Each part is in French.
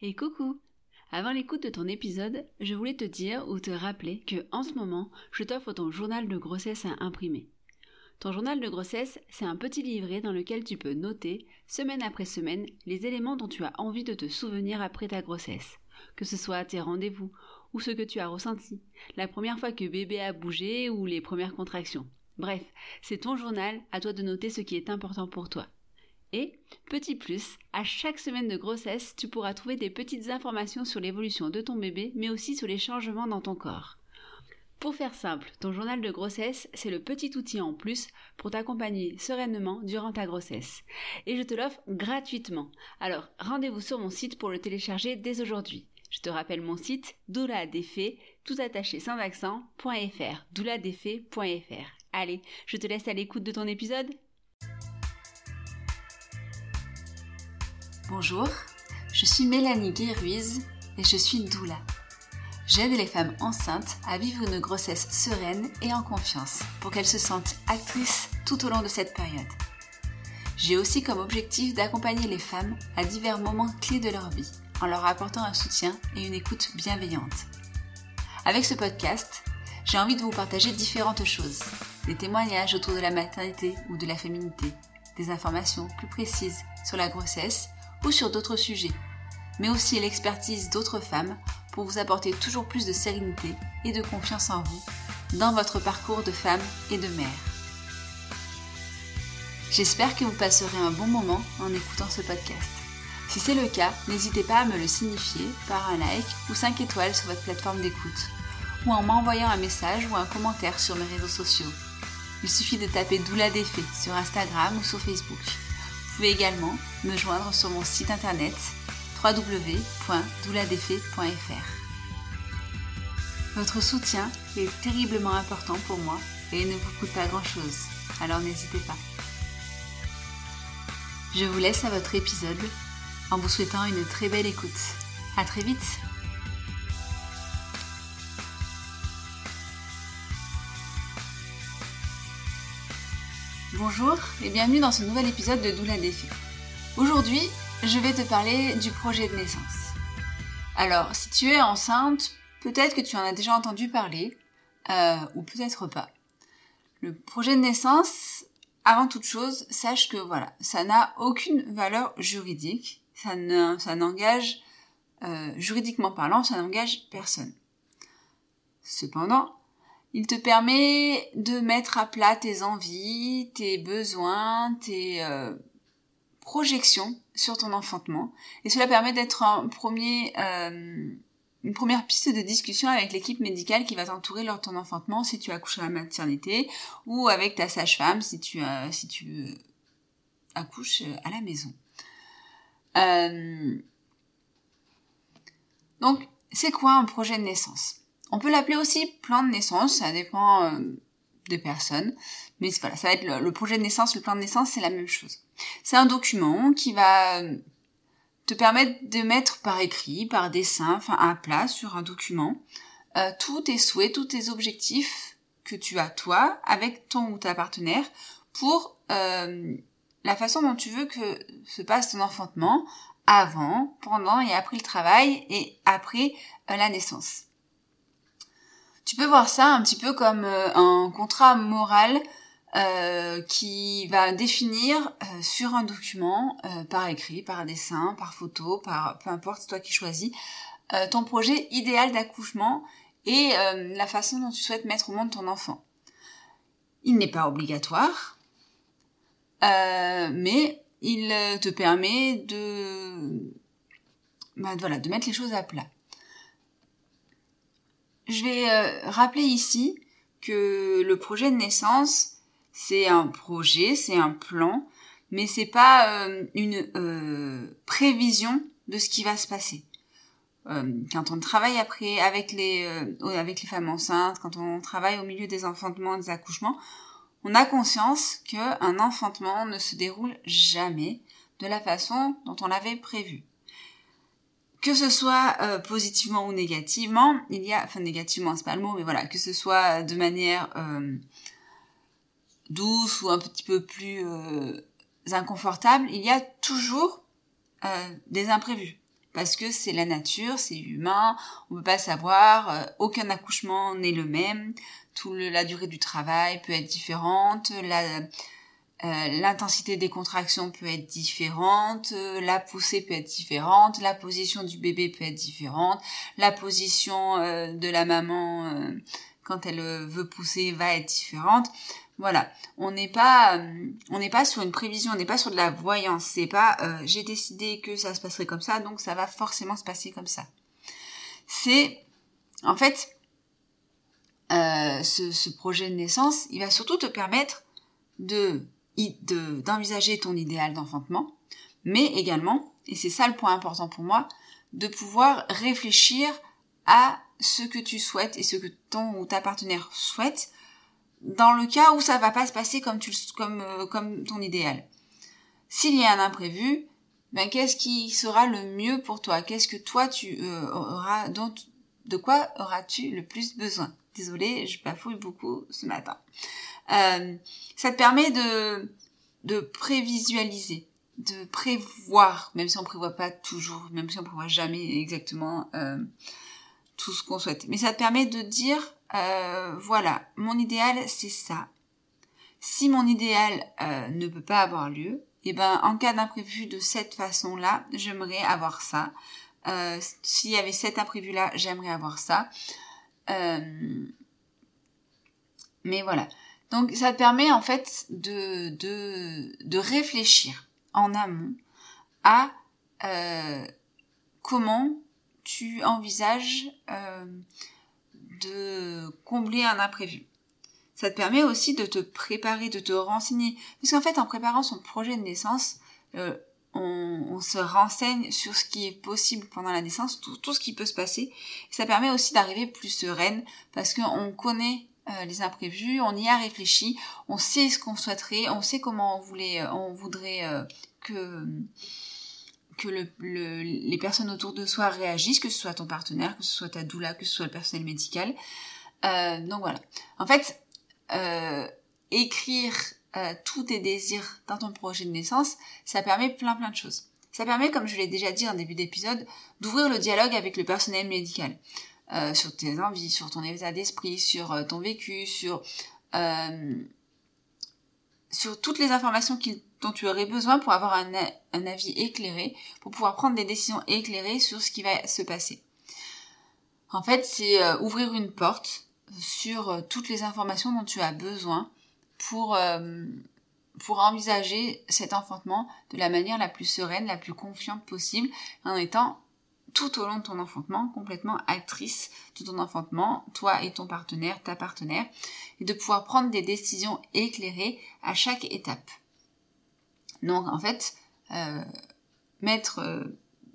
Et coucou Avant l'écoute de ton épisode, je voulais te dire ou te rappeler que en ce moment, je t'offre ton journal de grossesse à imprimer. Ton journal de grossesse, c'est un petit livret dans lequel tu peux noter, semaine après semaine, les éléments dont tu as envie de te souvenir après ta grossesse. Que ce soit tes rendez-vous, ou ce que tu as ressenti, la première fois que bébé a bougé ou les premières contractions. Bref, c'est ton journal, à toi de noter ce qui est important pour toi. Et, petit plus, à chaque semaine de grossesse, tu pourras trouver des petites informations sur l'évolution de ton bébé, mais aussi sur les changements dans ton corps. Pour faire simple, ton journal de grossesse, c'est le petit outil en plus pour t'accompagner sereinement durant ta grossesse. Et je te l'offre gratuitement. Alors, rendez-vous sur mon site pour le télécharger dès aujourd'hui. Je te rappelle mon site douladefait, tout attaché sans accent.fr, douladefait.fr. Allez, je te laisse à l'écoute de ton épisode. Bonjour, je suis Mélanie Guéruiz et je suis doula. J'aide les femmes enceintes à vivre une grossesse sereine et en confiance pour qu'elles se sentent actrices tout au long de cette période. J'ai aussi comme objectif d'accompagner les femmes à divers moments clés de leur vie en leur apportant un soutien et une écoute bienveillante. Avec ce podcast, j'ai envie de vous partager différentes choses. Des témoignages autour de la maternité ou de la féminité, des informations plus précises sur la grossesse ou sur d'autres sujets, mais aussi l'expertise d'autres femmes pour vous apporter toujours plus de sérénité et de confiance en vous dans votre parcours de femme et de mère. J'espère que vous passerez un bon moment en écoutant ce podcast. Si c'est le cas, n'hésitez pas à me le signifier par un like ou 5 étoiles sur votre plateforme d'écoute, ou en m'envoyant un message ou un commentaire sur mes réseaux sociaux. Il suffit de taper Doula Défait sur Instagram ou sur Facebook pouvez également me joindre sur mon site internet www.douladefait.fr. Votre soutien est terriblement important pour moi et ne vous coûte pas grand-chose, alors n'hésitez pas. Je vous laisse à votre épisode en vous souhaitant une très belle écoute. À très vite Bonjour et bienvenue dans ce nouvel épisode de Doula Défi. Aujourd'hui, je vais te parler du projet de naissance. Alors, si tu es enceinte, peut-être que tu en as déjà entendu parler, euh, ou peut-être pas. Le projet de naissance, avant toute chose, sache que voilà, ça n'a aucune valeur juridique, ça n'engage, euh, juridiquement parlant, ça n'engage personne. Cependant, il te permet de mettre à plat tes envies, tes besoins, tes euh, projections sur ton enfantement. Et cela permet d'être un premier, euh, une première piste de discussion avec l'équipe médicale qui va t'entourer lors de ton enfantement si tu accouches à la maternité ou avec ta sage-femme si tu, euh, si tu accouches à la maison. donc, c'est quoi un projet de naissance? On peut l'appeler aussi plan de naissance, ça dépend euh, des personnes. Mais voilà, ça va être le, projet de naissance, le plan de naissance, c'est la même chose. C'est un document qui va euh, te permettre de mettre par écrit, par dessin, enfin à plat sur un document, euh, tous tes souhaits, tous tes objectifs que tu as toi avec ton ou ta partenaire pour la façon dont tu veux que se passe ton enfantement avant, pendant et après le travail et après la naissance. Tu peux voir ça un petit peu comme euh, un contrat moral euh, qui va définir euh, sur un document, par écrit, par dessin, par photo, par peu importe, c'est toi qui choisis, ton projet idéal d'accouchement et la façon dont tu souhaites mettre au monde ton enfant. Il n'est pas obligatoire, mais il te permet de, bah, voilà, de mettre les choses à plat. Je vais euh, rappeler ici que le projet de naissance, c'est un projet, c'est un plan, mais c'est pas euh, une euh, prévision de ce qui va se passer. quand on travaille après avec les avec les femmes enceintes, quand on travaille au milieu des enfantements des accouchements, on a conscience qu'un enfantement ne se déroule jamais de la façon dont on l'avait prévu que ce soit euh, positivement ou négativement, il y a, enfin négativement c'est pas le mot, mais voilà, que ce soit de manière euh, douce ou un petit peu plus euh, inconfortable, il y a toujours des imprévus. parce que c'est la nature, c'est humain, on peut pas savoir, aucun accouchement n'est le même, tout la durée du travail peut être différente, euh, l'intensité des contractions peut être différente, euh, la poussée peut être différente, la position du bébé peut être différente, la position de la maman quand elle veut pousser va être différente. Voilà, on n'est pas, euh, on n'est pas sur une prévision, on n'est pas sur de la voyance. C'est pas, euh, j'ai décidé que ça se passerait comme ça, donc ça va forcément se passer comme ça. C'est, en fait, euh, ce, projet de naissance, il va surtout te permettre de, d'envisager ton idéal d'enfantement, mais également, et c'est ça le point important pour moi, de pouvoir réfléchir à ce que tu souhaites et ce que ton ou ta partenaire souhaite dans le cas où ça va pas se passer comme tu comme euh, comme ton idéal. S'il y a un imprévu, ben qu'est-ce qui sera le mieux pour toi? Qu'est-ce que toi tu euh, auras de quoi auras-tu le plus besoin? Désolée, je bafouille beaucoup ce matin. Euh, ça te permet de de prévisualiser, de prévoir, même si on prévoit pas toujours, même si on prévoit jamais exactement tout ce qu'on souhaite. Mais ça te permet de dire euh, voilà, mon idéal c'est ça. Si mon idéal euh, ne peut pas avoir lieu, et eh ben en cas d'imprévu de cette façon-là, j'aimerais avoir ça. Euh, s'il y avait cet imprévu-là, j'aimerais avoir ça. mais voilà. Donc ça te permet en fait de, de, de réfléchir en amont à comment tu envisages de combler un imprévu. Ça te permet aussi de te préparer, de te renseigner. Parce qu'en fait, en préparant son projet de naissance, euh, on, se renseigne sur ce qui est possible pendant la naissance, tout, ce qui peut se passer. ça permet aussi d'arriver plus sereine parce qu'on connaît euh, les imprévus, on y a réfléchi, on sait ce qu'on souhaiterait, on sait comment on euh, voudrait que que le, les personnes autour de soi réagissent, que ce soit ton partenaire, que ce soit ta doula, que ce soit le personnel médical. Euh, donc voilà. En fait, euh, écrire euh, tous tes désirs dans ton projet de naissance, ça permet plein plein de choses. Ça permet, comme je l'ai déjà dit en début d'épisode, d'ouvrir le dialogue avec le personnel médical. Euh, sur tes envies, sur ton état d'esprit, sur euh, ton vécu, sur sur toutes les informations dont tu aurais besoin pour avoir un, avis éclairé, pour pouvoir prendre des décisions éclairées sur ce qui va se passer. En fait, c'est euh, ouvrir une porte sur euh, toutes les informations dont tu as besoin pour, euh, pour envisager cet enfantement de la manière la plus sereine, la plus confiante possible, en étant tout au long de ton enfantement complètement actrice de ton enfantement, toi et ton partenaire, ta partenaire, et de pouvoir prendre des décisions éclairées à chaque étape. Donc en fait, euh, mettre, euh,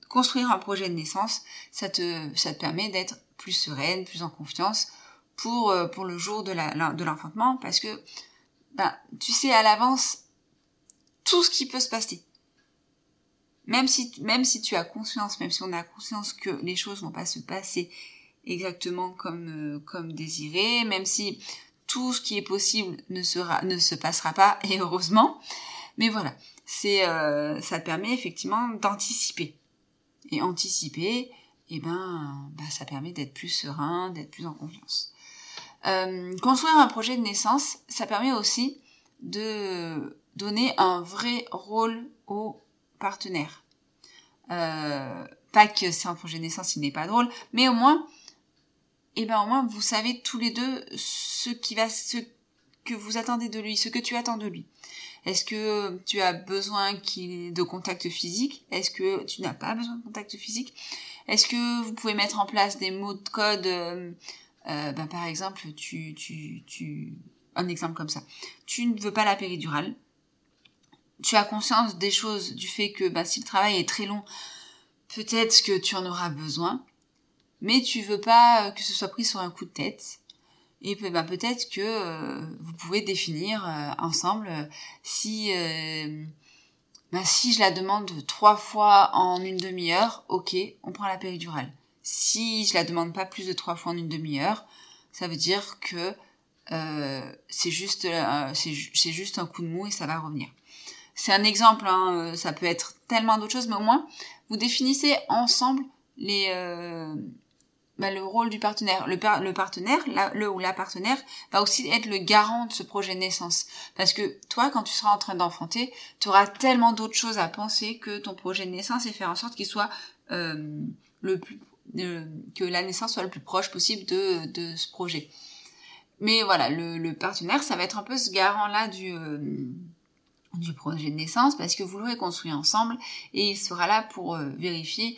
construire un projet de naissance, ça te, permet d'être plus sereine, plus en confiance pour, euh, pour le jour de l'enfantement, parce que ben, tu sais à l'avance tout ce qui peut se passer. Même si, même si tu as conscience, même si on a conscience que les choses vont pas se passer exactement comme, comme désiré, même si tout ce qui est possible ne sera, ne se passera pas, et heureusement. Mais voilà, c'est euh, ça te permet effectivement d'anticiper. Et anticiper, eh ben, bah, ça permet d'être plus serein, d'être plus en confiance. Euh, construire un projet de naissance, ça permet aussi de donner un vrai rôle au partenaire. Euh, pas que c'est un projet de naissance, il n'est pas drôle, mais au moins, eh ben au moins vous savez tous les deux ce qui va, ce que vous attendez de lui, ce que tu attends de lui. Est-ce que tu as besoin de contact physique? Est-ce que tu n'as pas besoin de contact physique? Est-ce que vous pouvez mettre en place des mots de code euh, euh, ben, Par exemple, tu, tu... Un exemple comme ça. Tu ne veux pas la péridurale. Tu as conscience des choses, du fait que ben, si le travail est très long, peut-être que tu en auras besoin. Mais tu veux pas que ce soit pris sur un coup de tête et bah, peut-être que euh, vous pouvez définir euh, ensemble euh, si bah, si je la demande trois fois en une demi-heure, ok, on prend la péridurale. Si je la demande pas plus de trois fois en une demi-heure, ça veut dire que c'est juste c'est juste un coup de mou et ça va revenir. C'est un exemple, hein, ça peut être tellement d'autres choses, mais au moins, vous définissez ensemble les, bah, le rôle du partenaire. Le, partenaire, le ou la partenaire, va aussi être le garant de ce projet de naissance. Parce que toi, quand tu seras en train d'enfanter, tu auras tellement d'autres choses à penser que ton projet de naissance et faire en sorte qu'il soit euh, le plus que la naissance soit le plus proche possible de, de ce projet. Mais voilà, le, le, partenaire, ça va être un peu ce garant-là du, euh, du projet de naissance parce que vous l'aurez construit ensemble et il sera là pour euh, vérifier,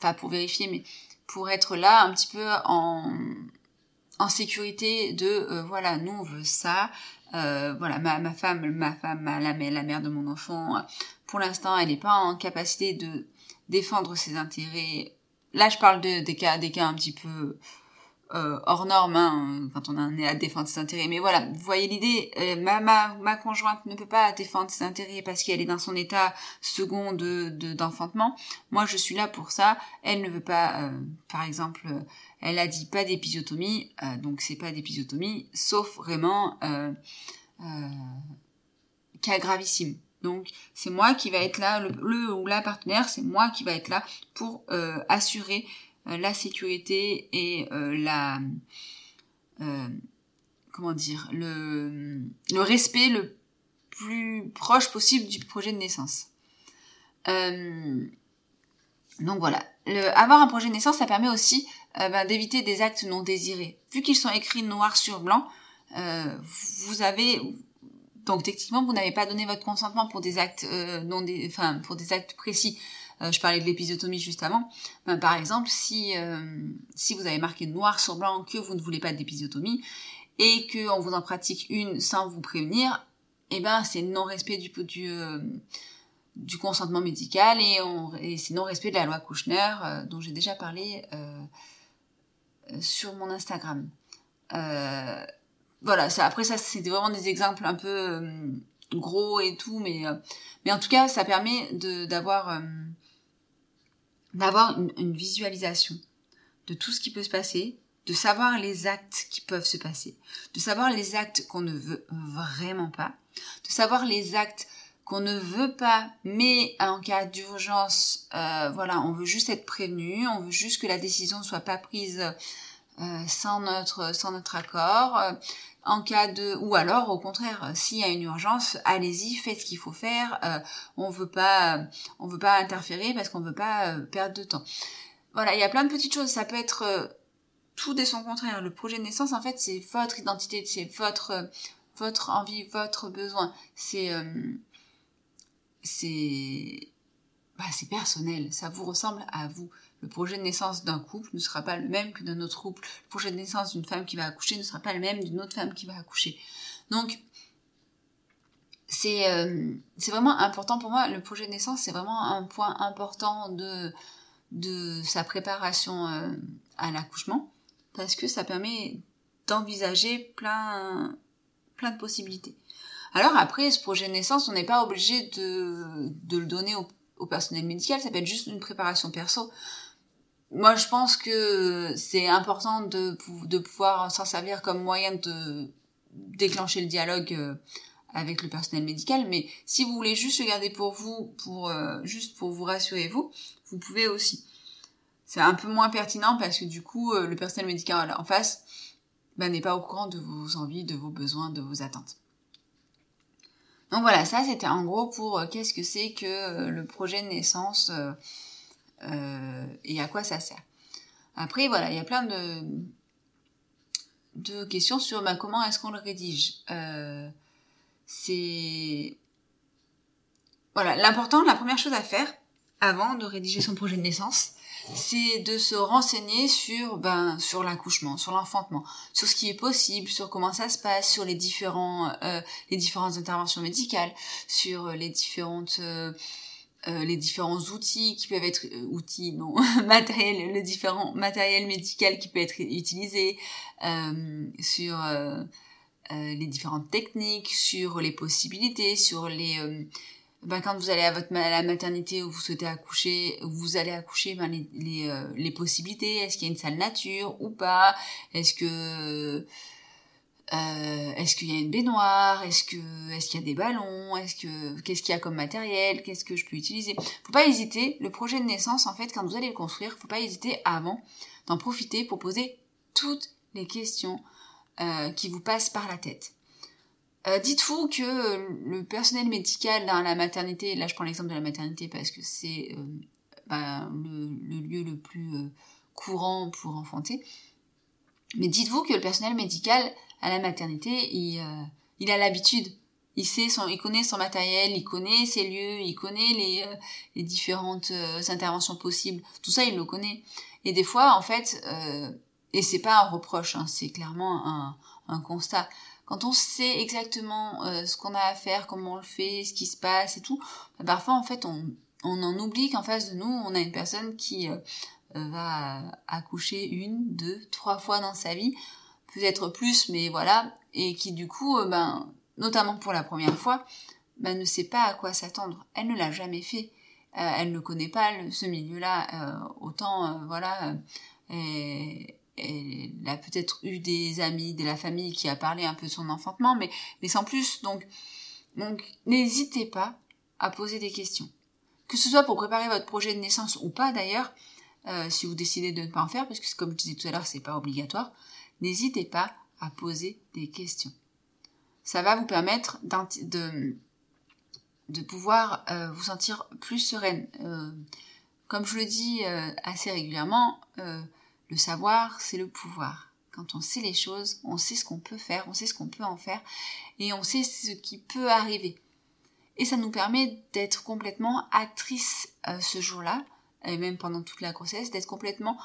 pas pour vérifier, mais pour être là un petit peu en, en sécurité de euh, voilà nous on veut ça euh, voilà ma, ma femme ma femme la, la mère de mon enfant pour l'instant elle n'est pas en capacité de défendre ses intérêts. Là je parle de des cas des cas un petit peu euh, hors norme hein, quand on est à défendre ses intérêts. Mais voilà, vous voyez l'idée, euh, ma, ma, ma conjointe ne peut pas défendre ses intérêts parce qu'elle est dans son état second de d'enfantement. Moi, je suis là pour ça. Elle ne veut pas, euh, par exemple, elle a dit pas d'épisiotomie, donc c'est pas d'épisiotomie, sauf vraiment cas gravissime. Donc c'est moi qui va être là, le, le, ou la partenaire, c'est moi qui va être là pour assurer euh, la sécurité et euh, la euh, comment dire le, respect le plus proche possible du projet de naissance. donc voilà, avoir un projet de naissance, ça permet aussi ben, d'éviter des actes non désirés. Vu qu'ils sont écrits noir sur blanc, vous avez donc techniquement vous n'avez pas donné votre consentement pour des actes non, enfin pour des actes précis. Euh, je parlais de l'épisiotomie juste avant. Ben, par exemple, si, euh, si vous avez marqué noir sur blanc que vous ne voulez pas d'épisiotomie et qu'on vous en pratique une sans vous prévenir, eh ben c'est non-respect du, euh, consentement médical et, c'est non-respect de la loi Kouchner dont j'ai déjà parlé sur mon Instagram. voilà, après ça c'est vraiment des exemples un peu gros et tout, mais, mais en tout cas ça permet d'avoir d'avoir une, visualisation de tout ce qui peut se passer, de savoir les actes qui peuvent se passer, de savoir les actes qu'on ne veut vraiment pas, de savoir les actes qu'on ne veut pas, mais en cas d'urgence, euh, voilà, on veut juste être prévenu, on veut juste que la décision ne soit pas prise euh, sans notre sans notre accord. Euh, en cas de ou alors au contraire s'il y a une urgence allez-y faites ce qu'il faut faire euh, on veut pas on veut pas interférer parce qu'on veut pas euh, perdre de temps. Voilà il y a plein de petites choses ça peut être euh, tout et son contraire. Le projet de naissance en fait c'est votre identité c'est votre votre envie votre besoin. C'est c'est bah, c'est personnel ça vous ressemble à vous le projet de naissance d'un couple ne sera pas le même que d'un autre couple. Le projet de naissance d'une femme qui va accoucher ne sera pas le même d'une autre femme qui va accoucher. Donc, c'est euh, vraiment important pour moi. Le projet de naissance, c'est vraiment un point important de, sa préparation euh, à l'accouchement parce que ça permet d'envisager plein, plein de possibilités. Alors après, ce projet de naissance, on n'est pas obligé de, de le donner au, personnel médical, ça peut être juste une préparation perso moi, je pense que c'est important de, pouvoir s'en servir comme moyen de déclencher le dialogue euh, avec le personnel médical. Mais si vous voulez juste le garder pour vous, pour euh, juste pour vous rassurer vous, vous pouvez aussi. C'est un peu moins pertinent parce que du coup, euh, le personnel médical en face ben, n'est pas au courant de vos envies, de vos besoins, de vos attentes. Donc voilà, ça c'était en gros pour qu'est-ce que c'est que le projet de naissance euh, et à quoi ça sert. Après, voilà, il y a plein de, questions sur bah, comment est-ce qu'on le rédige. Euh, c'est voilà, l'important, la première chose à faire avant de rédiger son projet de naissance, c'est de se renseigner sur ben sur l'accouchement, sur l'enfantement, sur ce qui est possible, sur comment ça se passe, sur les différents euh, les différentes interventions médicales, sur les différentes euh, euh, les différents outils qui peuvent être euh, outils non matériel le différent matériel médical qui peut être utilisé euh, sur les différentes techniques sur les possibilités sur les ben, quand vous allez à votre à la maternité où vous souhaitez accoucher vous allez accoucher ben, les les, les possibilités. Est-ce qu'il y a une salle nature ou pas? Est-ce que euh, est-ce qu'il y a une baignoire? Est-ce que est-ce qu'il y a des ballons? Est-ce que qu'est-ce qu'il y a comme matériel? Qu'est-ce que je peux utiliser? Faut pas hésiter. Le projet de naissance, en fait, quand vous allez le construire, faut pas hésiter avant d'en profiter pour poser toutes les questions euh, qui vous passent par la tête. Euh, dites-vous que le personnel médical dans la maternité, là je prends l'exemple de la maternité parce que c'est bah, le, le, lieu le plus courant pour enfanter, mais dites-vous que le personnel médical à la maternité, il, euh, il a l'habitude. Il sait son, il connaît son matériel, il connaît ses lieux, il connaît les, euh, les différentes euh, interventions possibles. Tout ça, il le connaît. Et des fois, en fait, et c'est pas un reproche, hein, c'est clairement un, un constat. Quand on sait exactement ce qu'on a à faire, comment on le fait, ce qui se passe et tout, bah, parfois en fait on, en oublie qu'en face de nous on a une personne qui va accoucher une, deux, trois fois dans sa vie peut-être plus, mais voilà, et qui du coup, euh, ben, notamment pour la première fois, ben, ne sait pas à quoi s'attendre. Elle ne l'a jamais fait. Euh, elle ne connaît pas ce milieu-là. Euh, autant, voilà, elle, a peut-être eu des amis, de la famille qui a parlé un peu de son enfantement, mais, sans plus. Donc, n'hésitez pas à poser des questions. Que ce soit pour préparer votre projet de naissance ou pas d'ailleurs, si vous décidez de ne pas en faire, parce que comme je disais tout à l'heure, c'est pas obligatoire n'hésitez pas à poser des questions. Ça va vous permettre de, pouvoir euh, vous sentir plus sereine. Euh, comme je le dis euh, assez régulièrement, le savoir, c'est le pouvoir. Quand on sait les choses, on sait ce qu'on peut faire, on sait ce qu'on peut en faire, et on sait ce qui peut arriver. Et ça nous permet d'être complètement actrice ce jour-là, et même pendant toute la grossesse, d'être complètement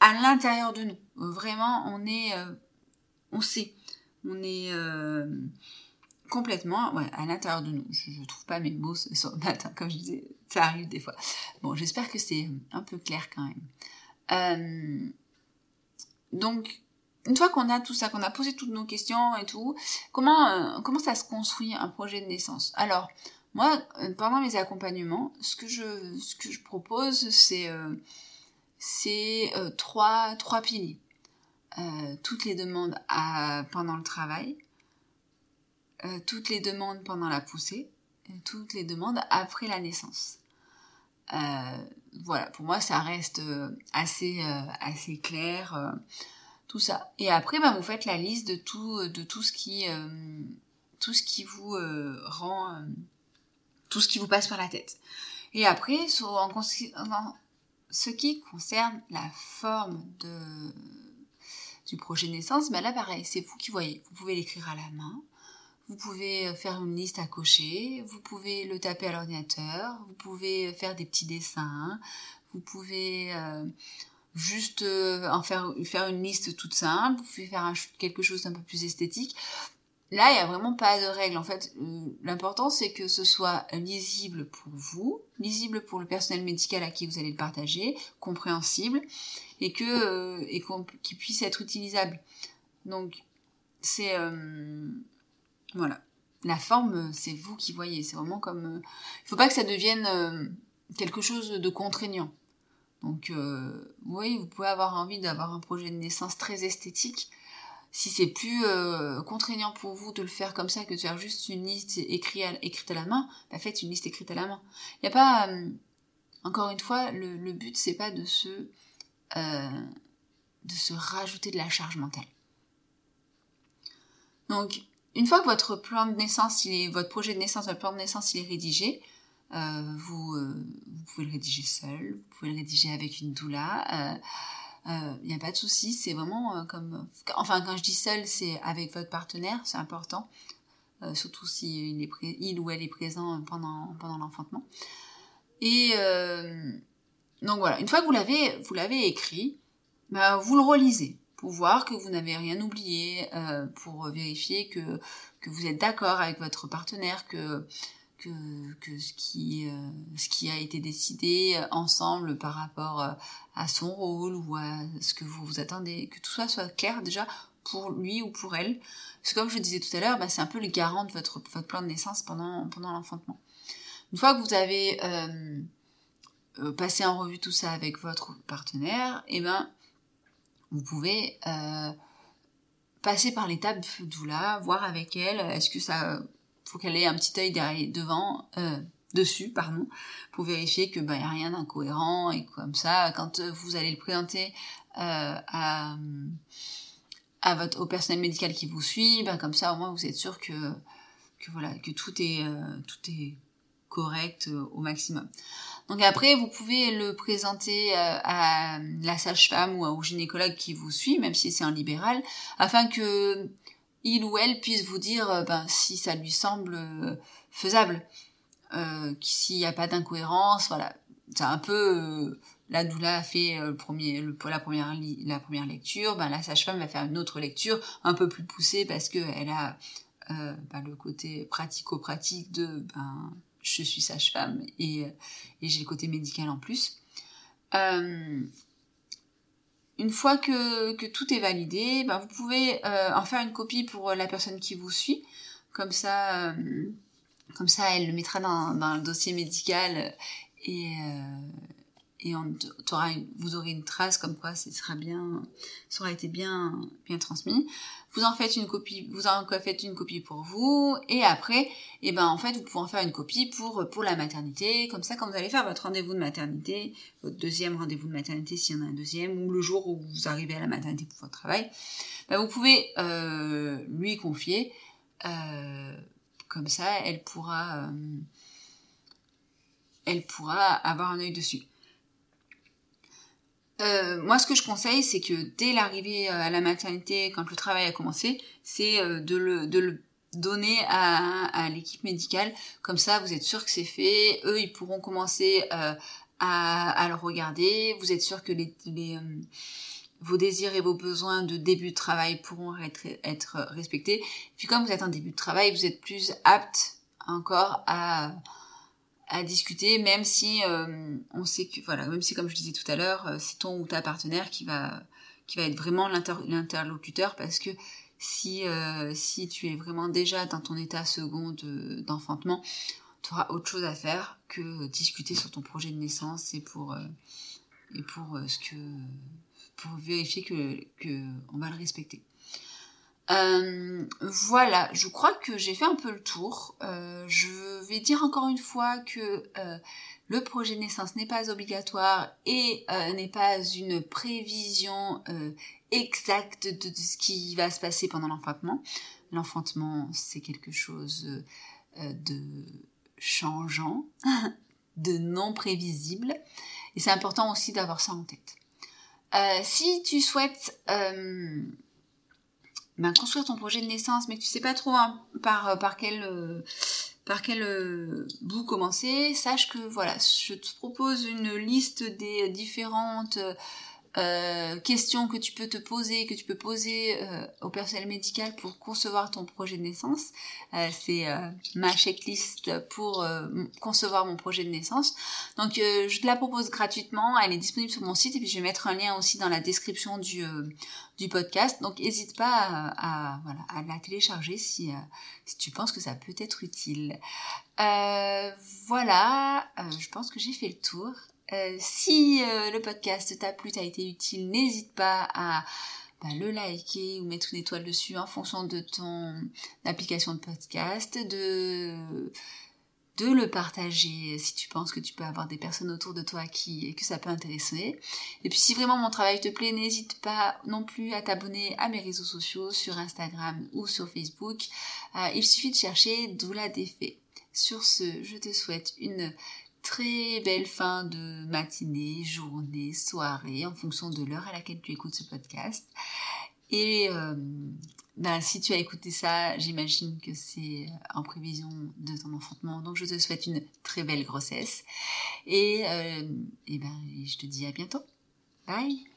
à l'intérieur de nous. Vraiment, on est, euh, on sait, on est euh, complètement, à l'intérieur de nous. Je, ne trouve pas mes mots ce matin, comme je disais, ça arrive des fois. Bon, j'espère que c'est un peu clair quand même. Euh, donc, une fois qu'on a tout ça, qu'on a posé toutes nos questions et tout, comment comment ça se construit un projet de naissance? Alors, moi, pendant mes accompagnements, ce que je ce que je propose, c'est euh, trois, trois piliers. Euh, toutes les demandes pendant le travail, euh, toutes les demandes pendant la poussée, toutes les demandes après la naissance. voilà, pour moi ça reste assez, assez clair, tout ça. Et après, bah, vous faites la liste de tout, de tout ce qui, tout ce qui vous rend, tout ce qui vous passe par la tête. Et après, en, ce qui concerne la forme de, du projet de naissance, ben là pareil, c'est vous qui voyez. Vous pouvez l'écrire à la main, vous pouvez faire une liste à cocher, vous pouvez le taper à l'ordinateur, vous pouvez faire des petits dessins, vous pouvez euh, juste euh, en faire, faire une liste toute simple, vous pouvez faire quelque chose d'un peu plus esthétique. Là, il n'y a vraiment pas de règle. En fait, euh, l'important, c'est que ce soit lisible pour vous, lisible pour le personnel médical à qui vous allez le partager, compréhensible, et que euh, qu'il puisse être utilisable. Donc, c'est euh, voilà. La forme, c'est vous qui voyez. C'est vraiment comme. Il faut pas que ça devienne quelque chose de contraignant. Donc, oui, vous pouvez avoir envie d'avoir un projet de naissance très esthétique si c'est plus euh, contraignant pour vous de le faire comme ça que de faire juste une liste écrite à, la main, bah faites une liste écrite à la main. Il n'y a pas, euh, encore une fois, le, le but c'est pas de se, euh, de se rajouter de la charge mentale. Donc, une fois que votre plan de naissance, il est, votre projet de naissance, votre plan de naissance, il est rédigé, vous, vous pouvez le rédiger seul, vous pouvez le rédiger avec une doula il euh, n'y a pas de souci, c'est vraiment euh, comme... Enfin, quand je dis seul, c'est avec votre partenaire, c'est important, euh, surtout si il, est il ou elle est présent pendant, pendant l'enfantement. Et donc voilà, une fois que vous l'avez, vous l'avez écrit, bah, vous le relisez pour voir que vous n'avez rien oublié, pour vérifier que, que vous êtes d'accord avec votre partenaire, que que, ce, qui, euh, ce qui a été décidé ensemble par rapport euh, à son rôle ou à ce que vous vous attendez, que tout ça soit clair déjà pour lui ou pour elle. Parce que comme je le disais tout à l'heure, bah, c'est un peu le garant de votre, votre plan de naissance pendant, pendant l'enfantement. Une fois que vous avez euh, passé en revue tout ça avec votre partenaire, et eh ben, vous pouvez passer par l'étape doula, voir avec elle, est-ce que ça faut qu'elle ait un petit œil derrière, devant, euh, dessus, pardon, pour vérifier que ben y a rien d'incohérent et comme ça, quand vous allez le présenter euh, au personnel médical qui vous suit, ben comme ça au moins vous êtes sûr que que voilà que tout est euh, tout est correct euh, au maximum. Donc après vous pouvez le présenter euh, à la sage-femme ou au gynécologue qui vous suit, même si c'est un libéral, afin que il ou elle puisse vous dire ben si ça lui semble faisable, euh, s'il n'y a pas d'incohérence, voilà. C'est un peu la doula a fait euh, le premier, la, première la première lecture, ben, la sage-femme va faire une autre lecture un peu plus poussée parce qu'elle a euh, ben, le côté pratico-pratique de ben, je suis sage-femme et, et j'ai le côté médical en plus. Euh, une fois que, que, tout est validé, ben, vous pouvez euh, en faire une copie pour la personne qui vous suit. Comme ça, euh, comme ça elle le mettra dans, dans le dossier médical et, euh, et vous aurez une trace comme quoi ce sera bien, ça aura été bien, bien transmis. Vous en faites une copie, vous en faites une copie pour vous, et après, et eh ben en fait, vous pouvez en faire une copie pour pour la maternité. Comme ça, quand vous allez faire votre rendez-vous de maternité, votre deuxième rendez-vous de maternité s'il y en a un deuxième, ou le jour où vous arrivez à la maternité pour votre travail, ben, vous pouvez euh, lui confier. Euh, comme ça, elle pourra, euh, elle pourra avoir un œil dessus. Euh, moi, ce que je conseille, c'est que dès l'arrivée euh, à la maternité, quand le travail a commencé, c'est euh, de, le, de le donner à, à l'équipe médicale. Comme ça, vous êtes sûr que c'est fait. Eux, ils pourront commencer à, à, le regarder. Vous êtes sûr que les, les vos désirs et vos besoins de début de travail pourront être, être respectés. Puis comme vous êtes en début de travail, vous êtes plus apte encore à à discuter, même si euh, on sait que voilà, même si comme je disais tout à l'heure, euh, c'est ton ou ta partenaire qui va qui va être vraiment l'interlocuteur parce que si euh, si tu es vraiment déjà dans ton état second d'enfantement, tu auras autre chose à faire que discuter sur ton projet de naissance et pour et pour ce que pour vérifier que que on va le respecter. Euh, voilà, je crois que j'ai fait un peu le tour. Euh, je vais dire encore une fois que euh, le projet de naissance n'est pas obligatoire et n'est pas une prévision exacte de, de, ce qui va se passer pendant l'enfantement. L'enfantement, c'est quelque chose de changeant, de non prévisible, et c'est important aussi d'avoir ça en tête. si tu souhaites ben, construire ton projet de naissance, mais que tu sais pas trop hein, par, euh, par quel, euh, euh, bout commencer, sache que voilà, je te propose une liste des différentes euh, questions que tu peux te poser, que tu peux poser euh, au personnel médical pour concevoir ton projet de naissance. Euh, c'est ma checklist pour concevoir mon projet de naissance. Donc je te la propose gratuitement, elle est disponible sur mon site et puis je vais mettre un lien aussi dans la description du, podcast. Donc n'hésite pas à la télécharger si, si tu penses que ça peut être utile. voilà, je pense que j'ai fait le tour. Euh, si euh, le podcast t'a plu, t'a été utile, n'hésite pas à bah, le liker ou mettre une étoile dessus en fonction de ton application de podcast, de le partager si tu penses que tu peux avoir des personnes autour de toi qui que ça peut intéresser. Et puis si vraiment mon travail te plaît, n'hésite pas non plus à t'abonner à mes réseaux sociaux sur Instagram ou sur Facebook. Euh, il suffit de chercher Doula Défait. Sur ce, je te souhaite une très belle fin de matinée, journée, soirée, en fonction de l'heure à laquelle tu écoutes ce podcast. Et euh, ben, si tu as écouté ça, j'imagine que c'est en prévision de ton enfantement. Donc je te souhaite une très belle grossesse. Et, euh, ben, je te dis à bientôt. Bye